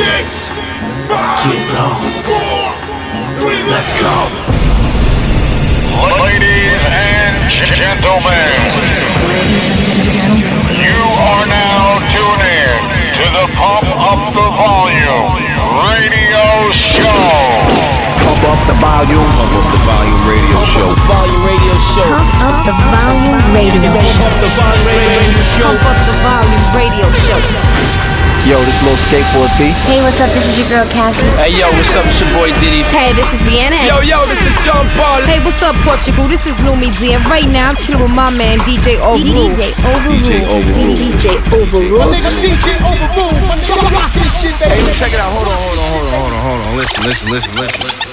six, five, Get low. four, three, Let's go. Ladies and gentlemen, you are now tuned in to the Pump Up the Volume radio show. Pump up the volume. Pump up the volume radio show. Volume Radio Show. Pump up the volume radio. show. Pump up the Volume Radio Show. Pump up the volume radio show. Yo, this little skateboard beat. Hey, what's up? This is your girl Cassie. Hey yo, what's up? It's your boy Diddy. Hey, this is Vienna. Yo yo, this is John Paul. Hey, what's up, Portugal? This is Lumi Z, and right now I'm chilling with my man DJ Overrule. DJ Overrule. DJ Overrule. Nigga DJ Overrule. Rock this shit, baby. Hey, check it out. Hold on, hold on, hold on, hold on, hold on. Listen, listen, listen, listen, listen.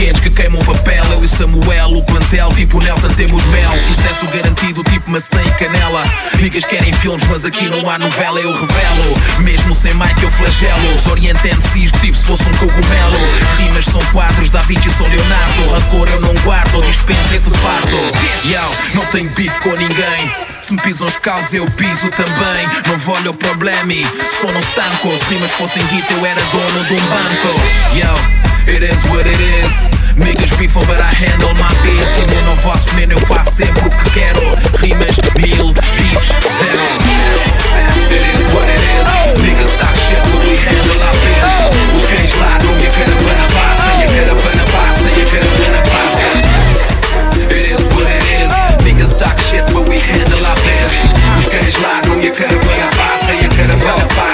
Quentes que queimam papel. Eu e Samuel, o plantel, tipo Nelson, temos mel. Sucesso garantido, tipo maçã e canela. Niggas querem filmes, mas aqui não há novela, eu revelo. Mesmo sem mic, eu flagelo. Desoriento MCs, tipo se fosse um cogumelo. Rimas são quadros, Da Vinci são Leonardo. Rancor eu não guardo, dispensa esse fardo. Yo, não tenho bife com ninguém. Se me pisam os caos, eu piso também. Não olho o problema, só não estanco. Se rimas fossem guita, eu era dono de um banco. Yo, it is what it is. Niggas beefam, but I handle my biz. Meu não vosso veneno, eu faço sempre o que quero. Rimas, mil, beefs, zero. It is what it is. Niggas talk shit, but we handle our biz. Os cães ladram e a caravana passa. E a caravana passa, e a caravana passa. It is what it is. Niggas talk shit, but we handle our biz. Os cães ladram e a caravana passa. E a caravana passa,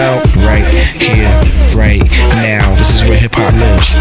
it's right here, right now. This is where hip hop lives.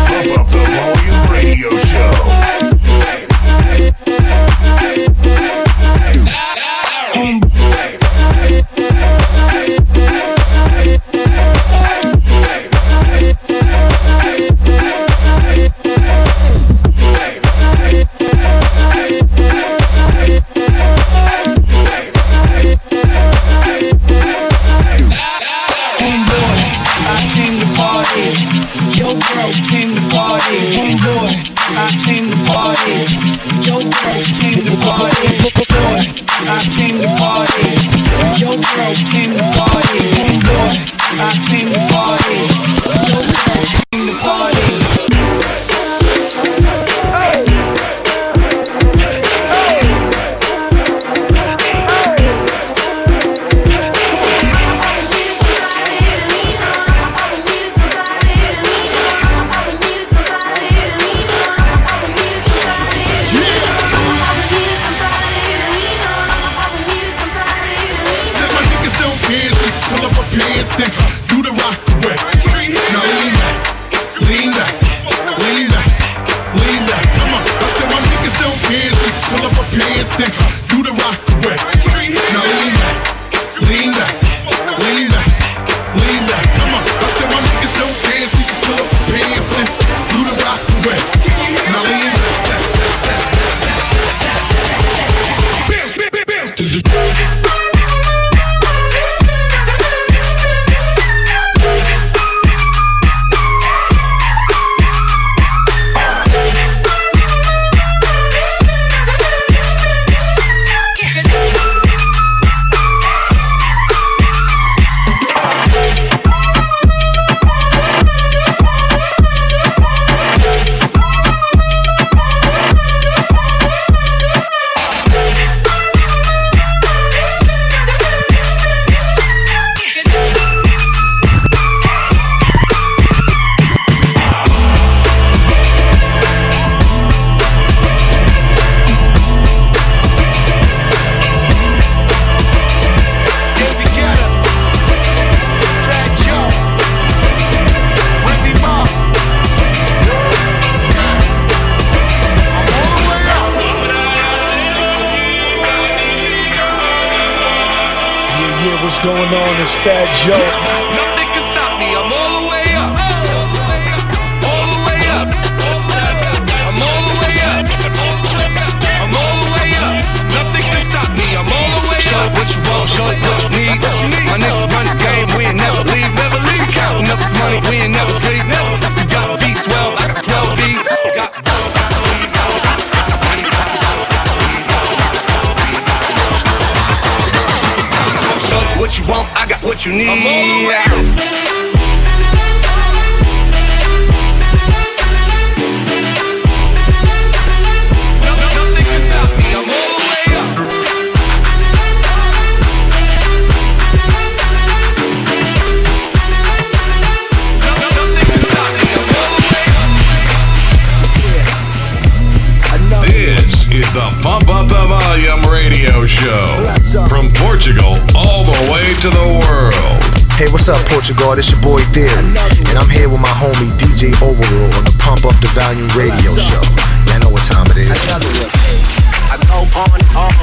Portugal? It's your boy Theory, and I'm here with my homie DJ Overrule on the Pump Up the Volume radio show. Y'all know what time it is. I go on and on,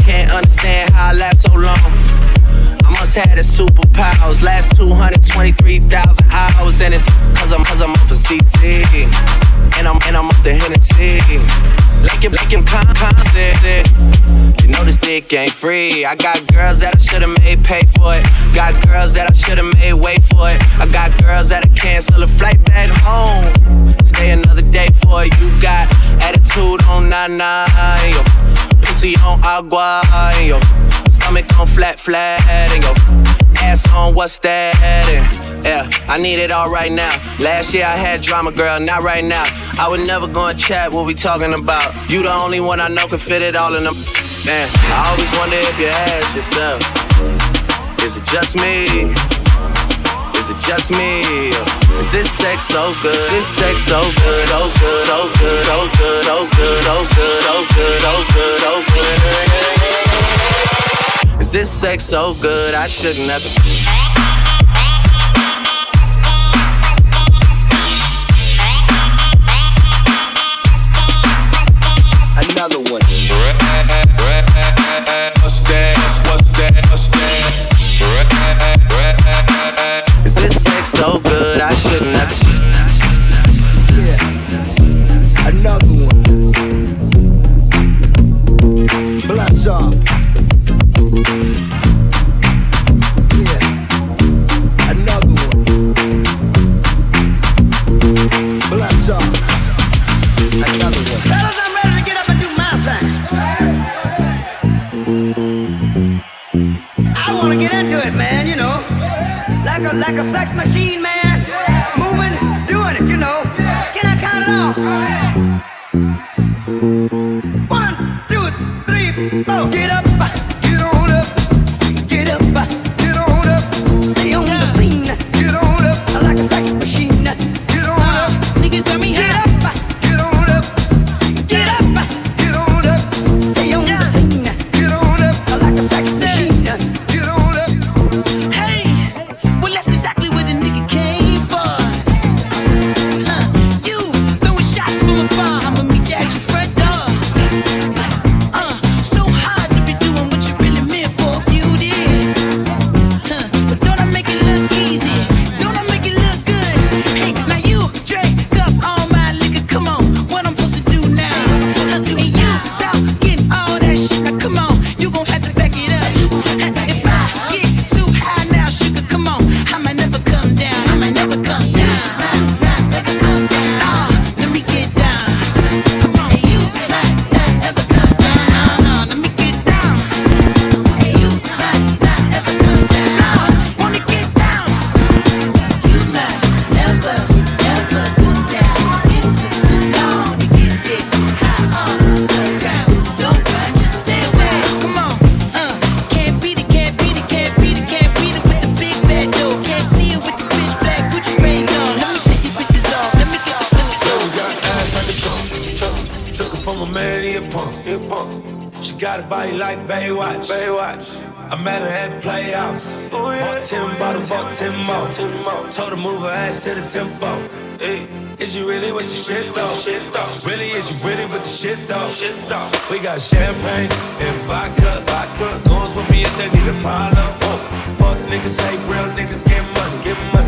can't understand how I last so long. I must have the superpowers, last 223,000 hours, and it's cause I'm, cause I'm off of CC. And I'm, and I'm off the Hennessy. Like him, like him con- constant. Know this dick ain't free. I got girls that I should've made pay for it. Got girls that I should've made wait for it. I got girls that I cancel a flight back home. Stay another day for it. You got attitude on nine nine. Yo. Pussy on agua. Yo. Stomach on flat flat. And yo. Ass on what's that? And, yeah, I need it all right now. Last year I had drama, girl, not right now. I would never go and chat what we talking about. You the only one I know can fit it all in them. Man, I always wonder if you ask yourself, is it just me? Is it just me? Is this sex so good? This sex so good, oh good, oh good, oh good, oh good, oh good, oh good, oh good, oh good. Is this sex so good? I shouldn't have shit though? Really, is you really with the shit though? We got champagne and vodka. Goons with me if they need a problem. Fuck niggas, hate real niggas, get money.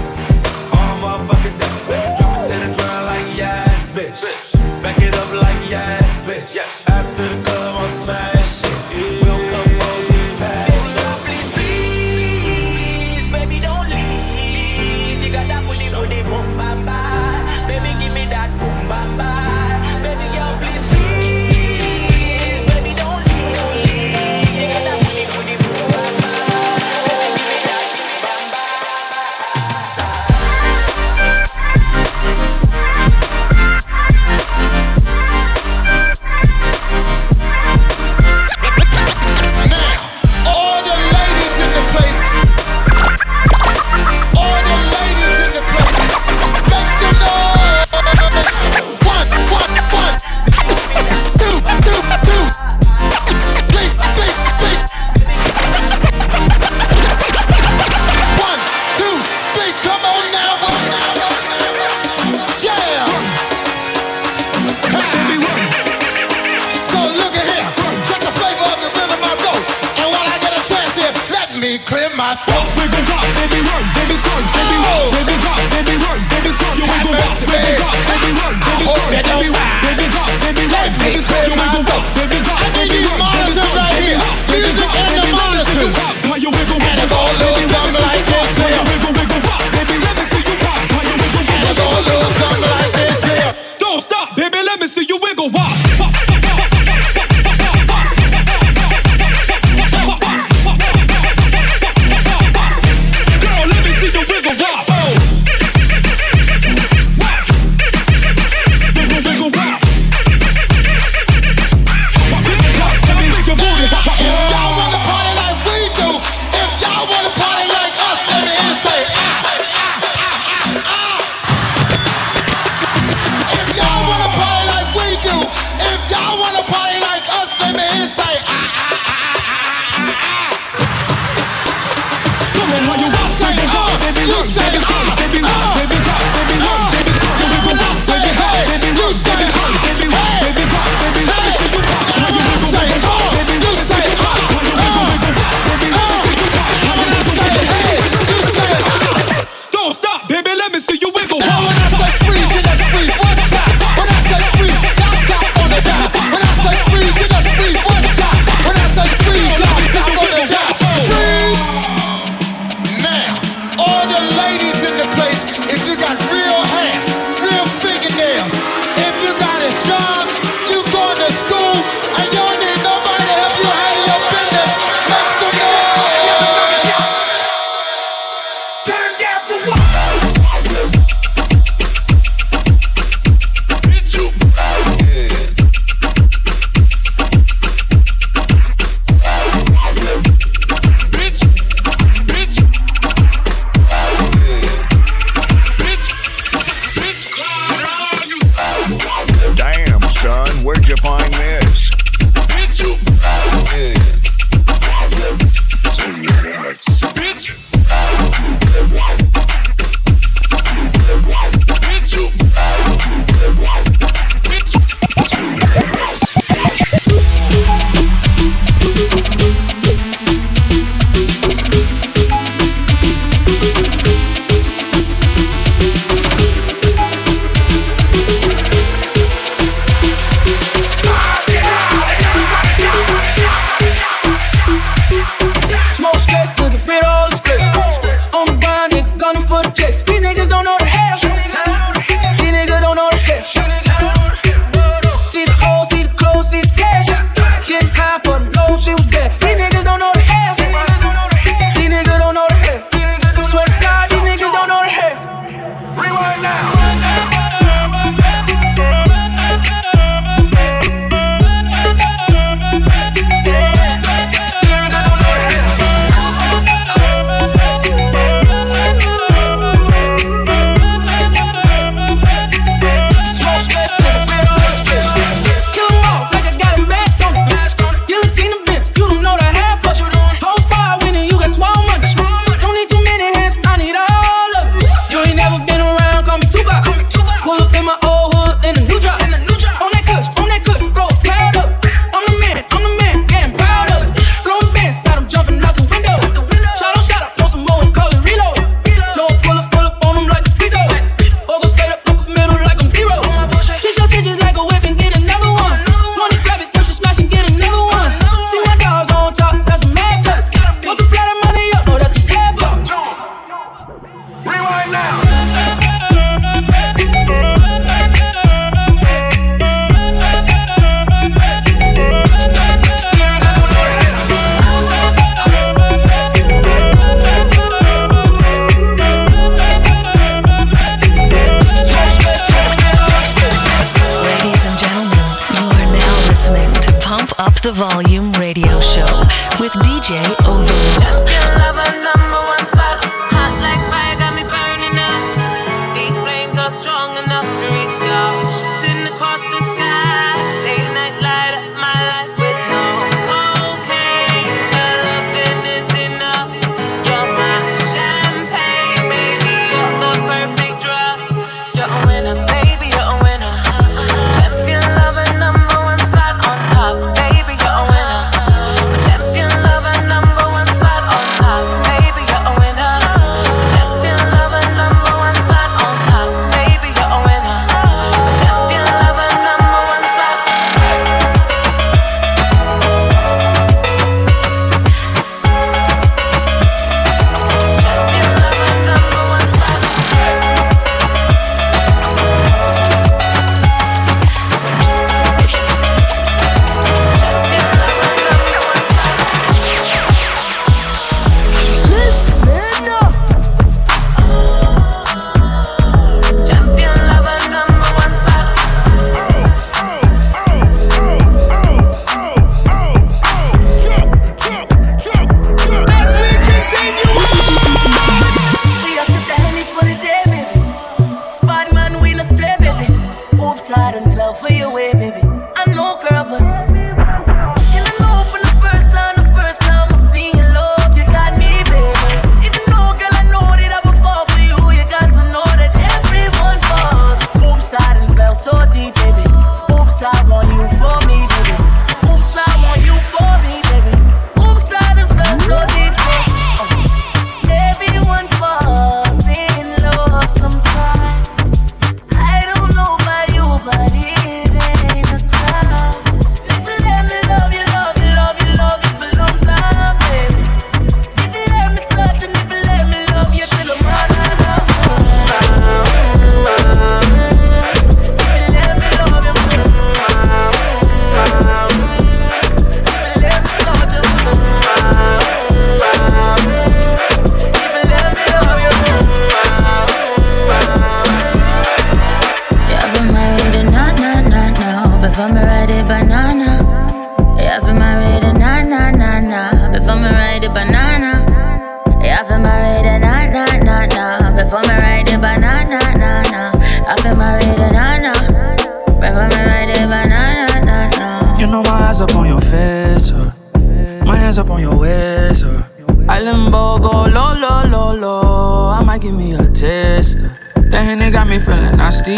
Haven't married a na na na na before me ride a banana na na. Haven't married a na na before me ride a banana na na. You know my eyes up on your face, uh. my hands up on your waist. Uh. I limbo go low, low, low, low. I might give me a taste. Uh. That Henny got me feeling nasty.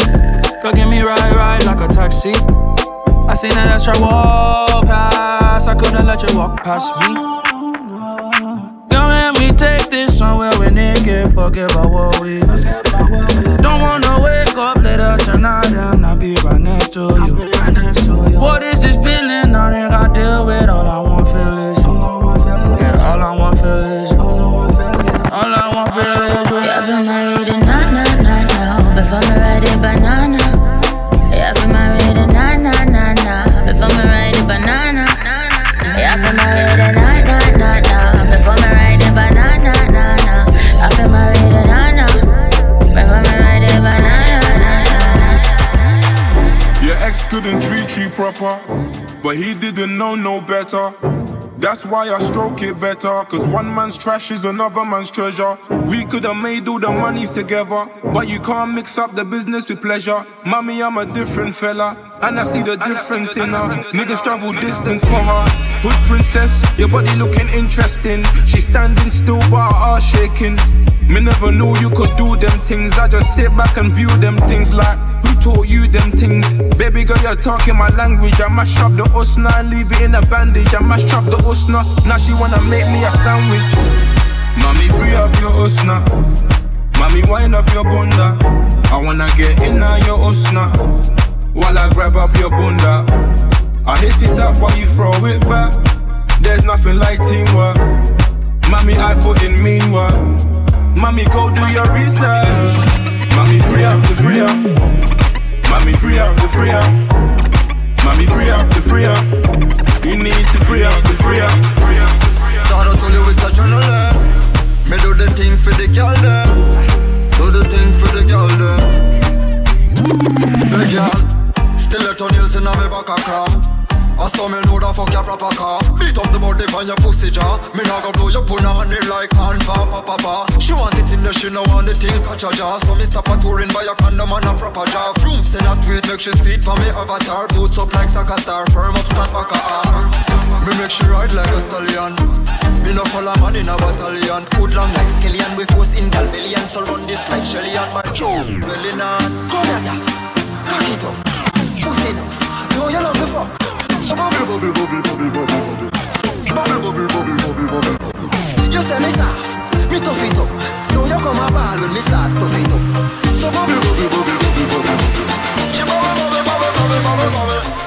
Go give me ride, ride like a taxi. I seen that extra walk past. I couldn't let you walk past me. Somewhere we naked. Forget about what we Don't wanna wake up later tonight and I be right next to you. What is this feeling? I think I deal with all I proper, but he didn't know no better. That's why I stroke it better. Cause one man's trash is another man's treasure. We could have made all the monies together, but you can't mix up the business with pleasure. Mommy, I'm a different fella, and I see the difference in her. Niggas travel distance for her. Hood princess, your body looking interesting. She's standing still, but her shaking. Me never knew you could do them things. I just sit back and view them things like taught you them things? Baby girl, you're talking my language. I mash up the usna and leave it in a bandage. I mash up the usna. Now she wanna make me a sandwich. Mommy, free up your usna. Mommy, wind up your bunda. I wanna get in your usna. While I grab up your bunda. I hit it up while you throw it back. There's nothing like teamwork. Mommy, I put in mean work. Mommy, go do your research. Mommy, free up free up. Mommy, free up the free up. Mommy, free up the free up. You need to free up the free. Thought I told you it's a journal Me do the thing for the girl them. Do the thing for the girl eh? them. The girl still a nails in me back a cram. I saw me know that fuck your proper car. Beat up the body on your pussy jaw. Me not go blow your punani like hand pa pa pa pa. She want it in the she no want the thing catch a jaw. So me stop a touring by a condom and a proper jaw. Vroom send a tweet make she see it for me avatar. Boots up like soccer star Firm up stand back a arm Me make she ride like a stallion. Me no follow man in a battalion. Put long like skeleton We force in galbillion So run this like Shelly and my Joe Belly on Come here girl Cock it up. Pussy enough. Know you love the fuck You say me me up. Now come a me start up. So bubble, bubble, bubble, bubble, bubble, bubble.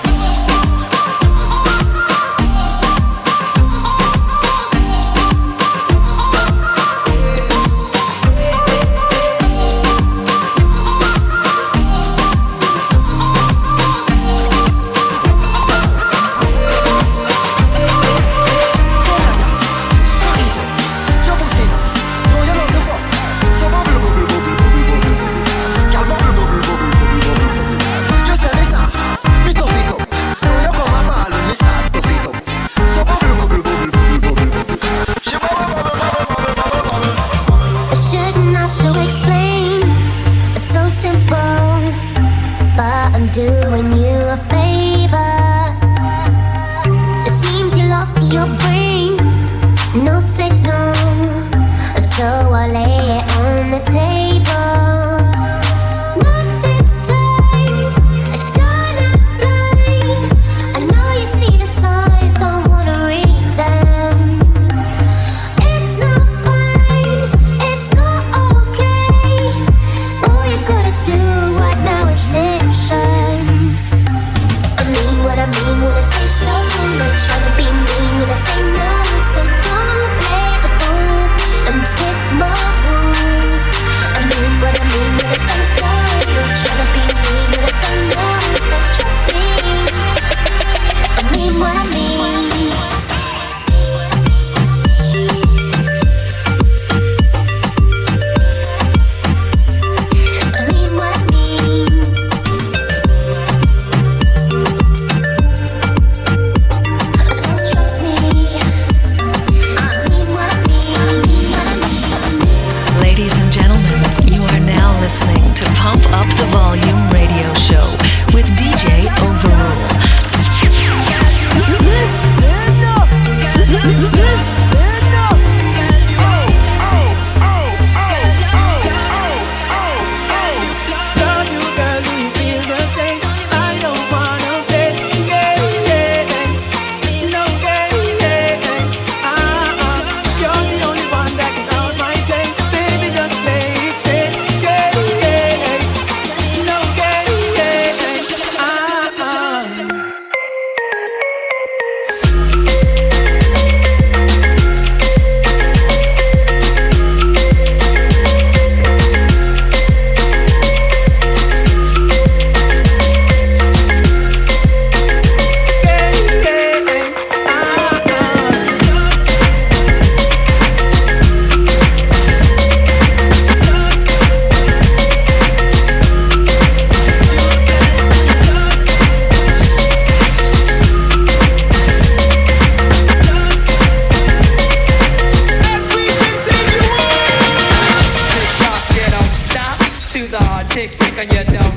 to the tick tick on your don't.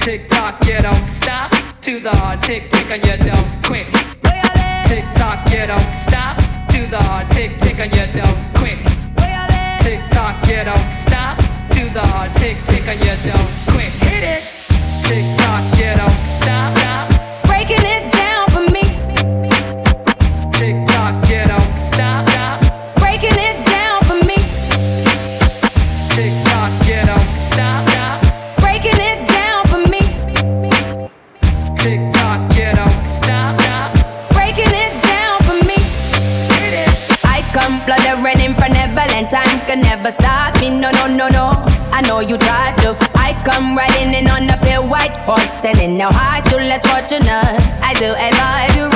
Tick tock, you don't stop. To the hard tick tick and you don't quit. Tick tock, you don't stop. To the hard tick tick and you don't quit. Tick tock, you don't stop. To the tick tick on your don't. Hit it. Tick tock, you don't stop. stop. know you try to. I come riding in on a pale white horse, and in now high school, less fortunate. I do as I do.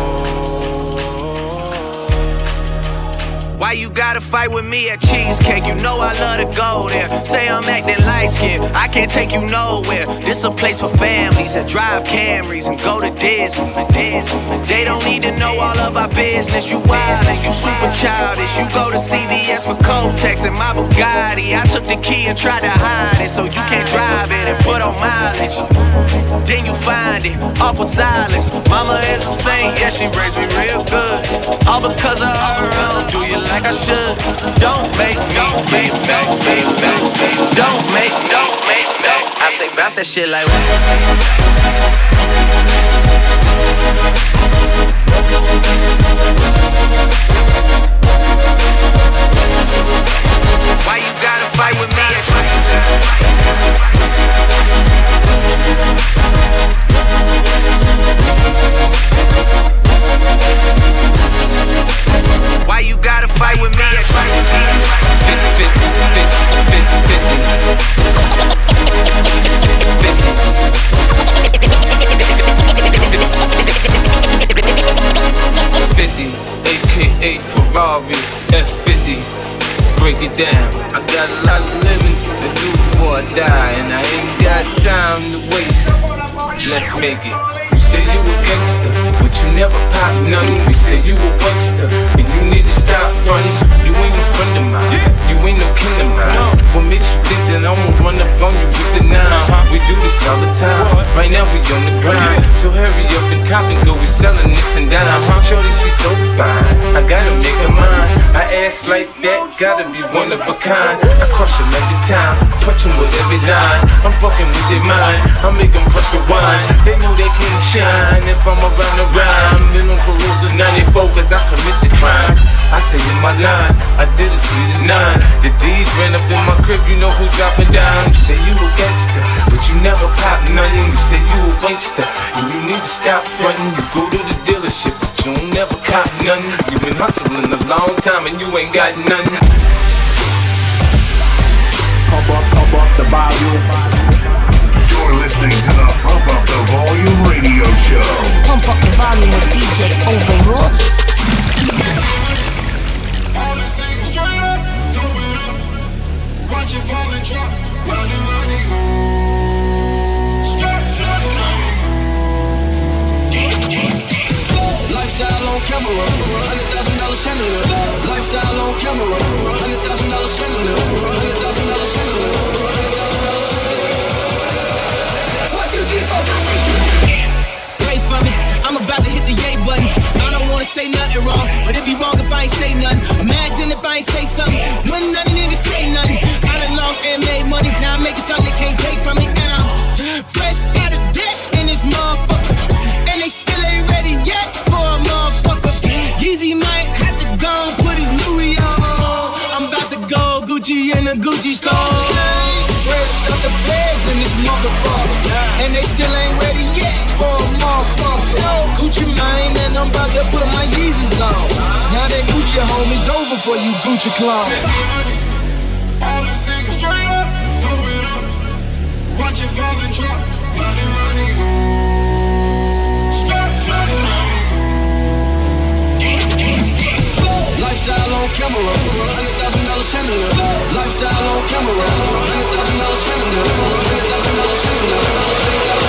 Why you gotta fight with me at Cheesecake? You know I love to go there. Say I'm acting light skinned, I can't take you nowhere. This a place for families that drive Camrys and go to Disney. Disney. They don't need to know all of our business. You wild and you super childish. You go to CVS for Kotex and my Bugatti. I took the key and tried to hide it so you can't drive it and put on mileage. Then you find it, awkward silence. Mama is a saint, yeah, she raised me real good. All because of her, don't do you like I should. Don't make, don't make, don't make, don't make, don't make, don't make, don't I say bounce that shit like. Why you gotta fight with me? Make it. You say you a gangster, but you never pop none. You say you a waster, and you need to stop running. You ain't a friend of mine. You ain't no kin of mine. What makes you think that I'm gonna run up on you with the nine? We do this all the time. Right now we on the grind. So hurry up cop and go. We selling nicks and dime. Shorty, she's so fine. I gotta make her mine. I ass like that, gotta be one of a kind. I crush them every time, punch them with every line. I'm fucking with their mind. I make them press the wine. They know they can shine if I'm around the rhyme. Been on Caruso's 94 cause I commit the crime. I say in my line, I did it to to nine. The D's ran up in my crib, you know who dropping down. You say you a gangster, but you never pop nothing. You say you a gangster, and you need to stop fronting. You go to the dealership, but you don't never cop nothing. You been hustling a long time and you ain't got nothing. Pump up, pump up the volume. You're listening to the Pump Up the Volume Radio Show. Pump up the volume with DJ Overrule. Watch it fall and drop. Running, running. Straight, straight, Lifestyle on camera, hundred thousand dollar chandelier. Lifestyle on camera, hundred thousand dollar chandelier. Hundred thousand dollar chandelier. Hundred thousand dollar chandelier. One, two, three, four, five, six, Pray for me, I'm about to hit the yay button. Wanna say nothing wrong, but it'd be wrong if I ain't say nothing. Imagine if I ain't say something, when none of niggas say nothing. I done lost and made money, now I'm making something they can't take from me, and I'm fresh out of debt in this motherfucker, and they still ain't ready yet for a motherfucker. Yeezy might have to go put his Louis on. I'm about to go Gucci in the Gucci store. Fresh out the feds in this motherfucker, and they still ain't ready yet for a motherfucker. Gucci mine, and I'm about to put my Yeezys on. Now that Gucci home is over for you Gucci clones. All the singles straight up, it up. Watch it fall and drop. Running, running. Straight, straight, Lifestyle on camera, hundred thousand dollar chandelier. Lifestyle on camera, hundred thousand dollar chandelier. Hundred thousand dollar chandelier.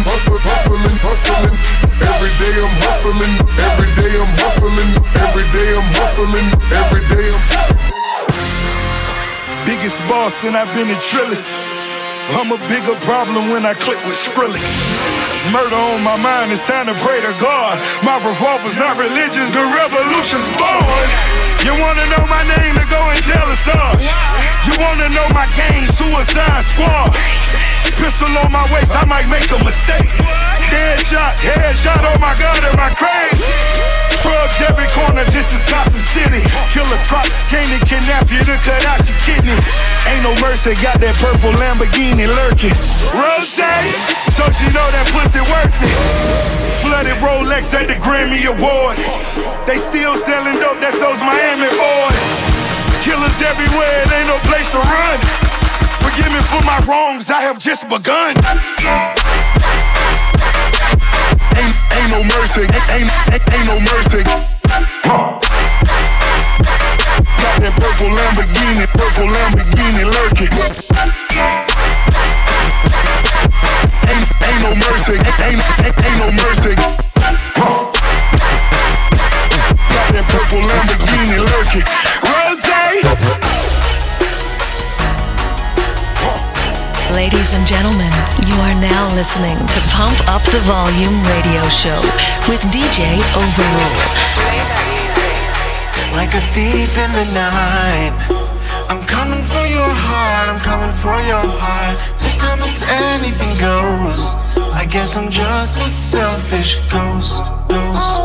Hustling, hustling, hustling, hustling. Every day I'm hustling, every day I'm hustling, every day I'm hustling, every day I'm. Biggest boss and I've been a Trillis. I'm a bigger problem when I click with Skrillex. Murder on my mind, it's time to pray to God. My revolver's not religious, the revolution's born. You wanna know my name to go and tell us. You wanna know my gang, Suicide Squad. Pistol on my waist, I might make a mistake. Dead shot, head shot, oh my god, am I crazy? Drugs every corner, this is Gotham City. Killer crop, came to kidnap you to cut out your kidney. Ain't no mercy, got that purple Lamborghini lurking. Rose, so she know that pussy worth it. Flooded Rolex at the Grammy Awards. They still selling dope, that's those Miami boys. Killers everywhere, it ain't no place to run. Forgive me for my wrongs, I have just begun. Ain't, ain't no mercy, ain't, ain't, ain't no mercy. Huh. Got that purple Lamborghini, purple Lamborghini lurking. Ain't, ain't no mercy, ain't, ain't, ain't no mercy. Huh. Got that purple Lamborghini lurking. Rose. Ladies and gentlemen, you are now listening to Pump Up the Volume radio show with DJ Overrule. Like a thief in the night. I'm coming for your heart, I'm coming for your heart. This time it's anything goes. I guess I'm just a selfish ghost. Ghost,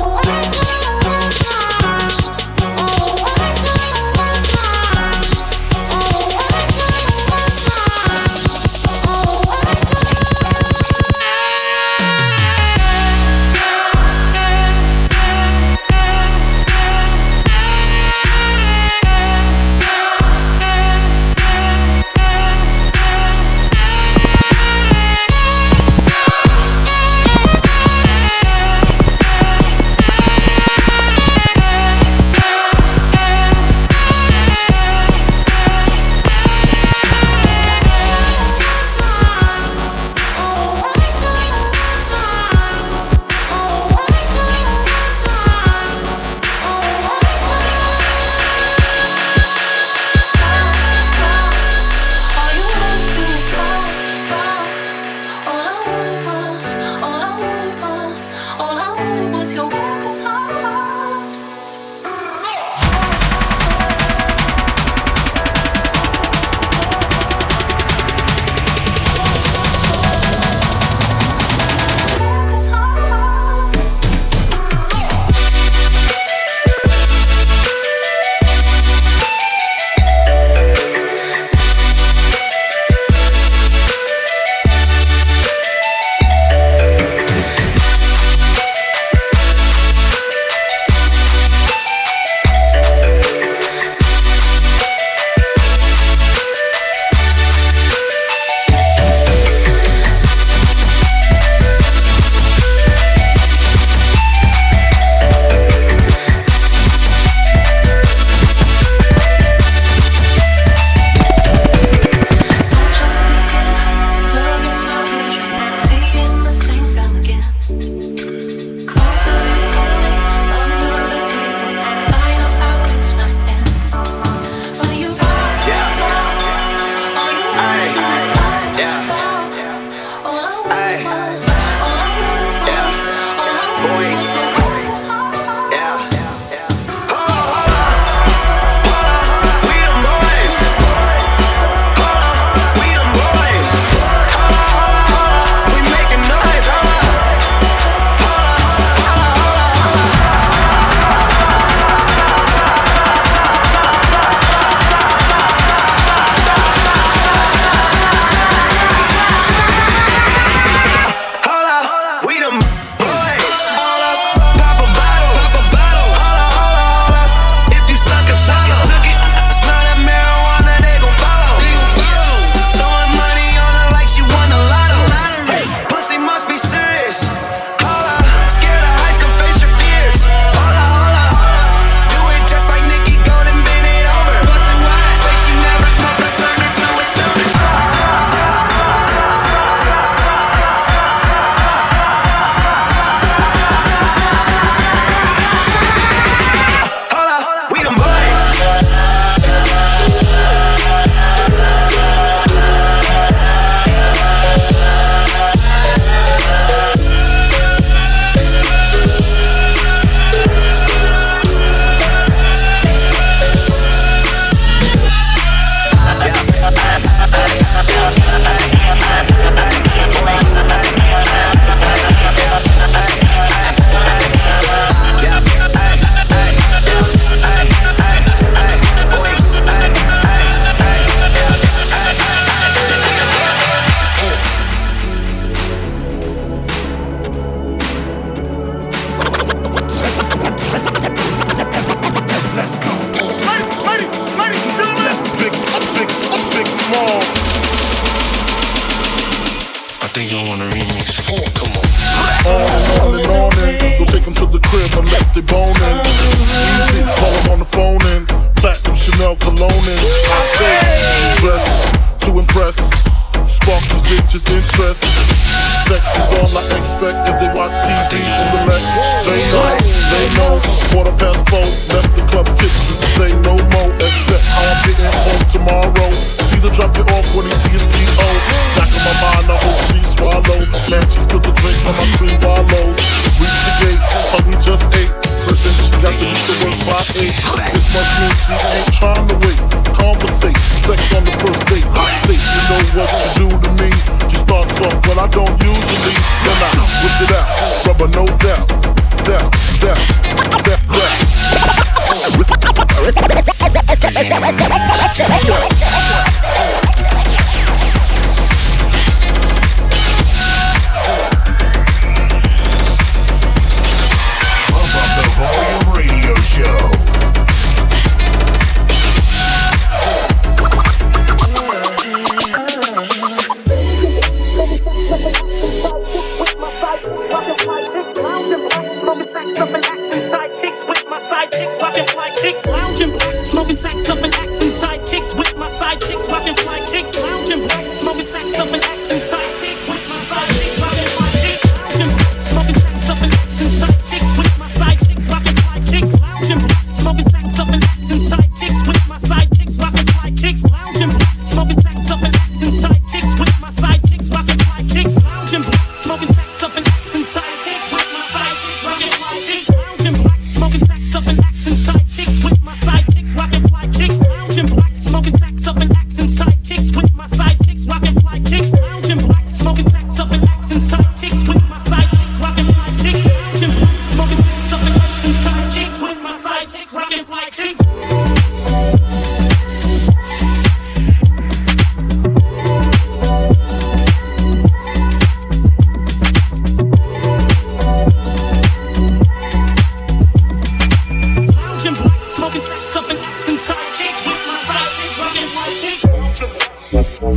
up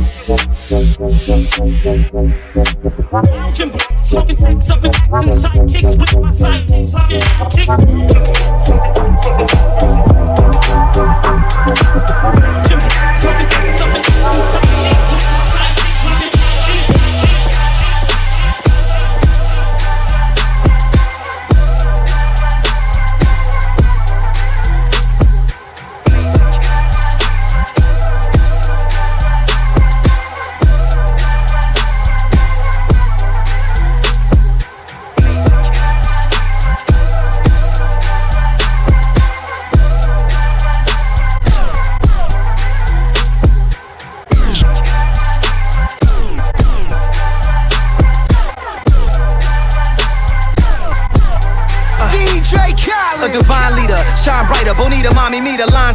and action sidekicks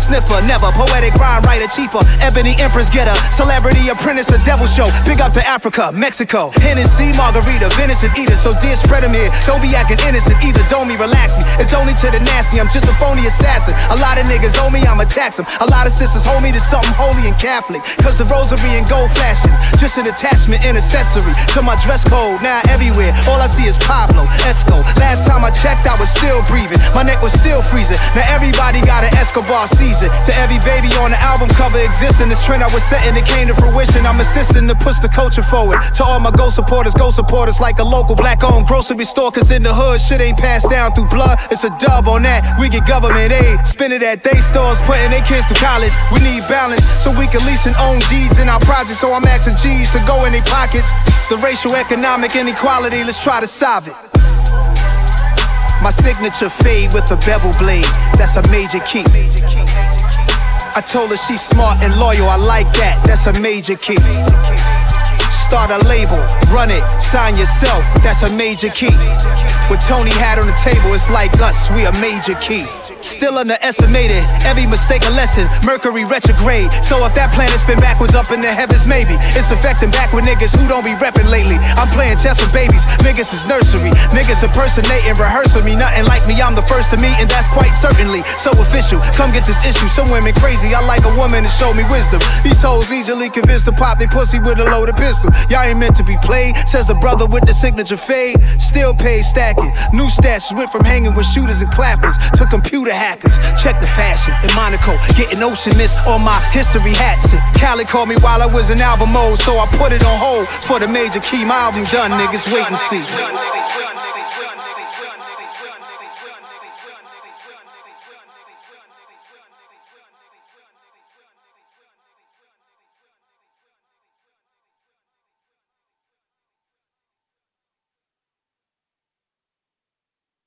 sniffer. Never poetic rhyme writer, cheaper. Uh, Ebony empress getter. Celebrity apprentice, a devil show. Big up to Africa, Mexico. Hennessy, margarita, venison eater. So dear, spread 'em here. Don't be acting innocent either. Don't me, relax me. It's only to the nasty. I'm just a phony assassin. A lot of niggas owe me, I'ma tax 'em. A lot of sisters hold me to something holy and Catholic. Cause the rosary and gold flashing. Just an attachment and accessory to my dress code. Now everywhere, all I see is Pablo, Esco. Last time I checked, I was still breathing. My neck was still freezing. Now everybody got an Escobar season. To every baby on the album cover existing, this trend I was setting, it came to fruition. I'm assisting to push the culture forward. To all my go supporters, go supporters like a local black owned grocery store. Cause in the hood, shit ain't passed down through blood. It's a dub on that. We get government aid. Spend it at day stores, putting their kids through college. We need balance so we can lease and own deeds in our projects. So I'm asking G's to go in their pockets. The racial economic inequality, let's try to solve it. My signature fade with a bevel blade. That's a major key. I told her she's smart and loyal. I like that. That's a major key. Start a label, run it, sign yourself. That's a major key. What Tony had on the table, it's like us. We a major key. Still underestimated, every mistake a lesson. Mercury retrograde. So if that planet spin backwards up in the heavens, maybe it's affecting backward niggas who don't be reppin' lately. I'm playing chess with babies, niggas is nursery. Niggas impersonating, rehearsing me, nothing like me. I'm the first to meet, and that's quite certainly so official. Come get this issue. Some women crazy. I like a woman to show me wisdom. These hoes easily convinced to pop they pussy with a loaded pistol. Y'all ain't meant to be played, says the brother with the signature fade. Still paid stacking. New stats went from hanging with shooters and clappers to computer hackers. Check the fashion in Monaco, getting ocean mist on my history hats. And Khaled called me while I was in album mode, so I put it on hold for the major key. Album done, niggas. Wait and see.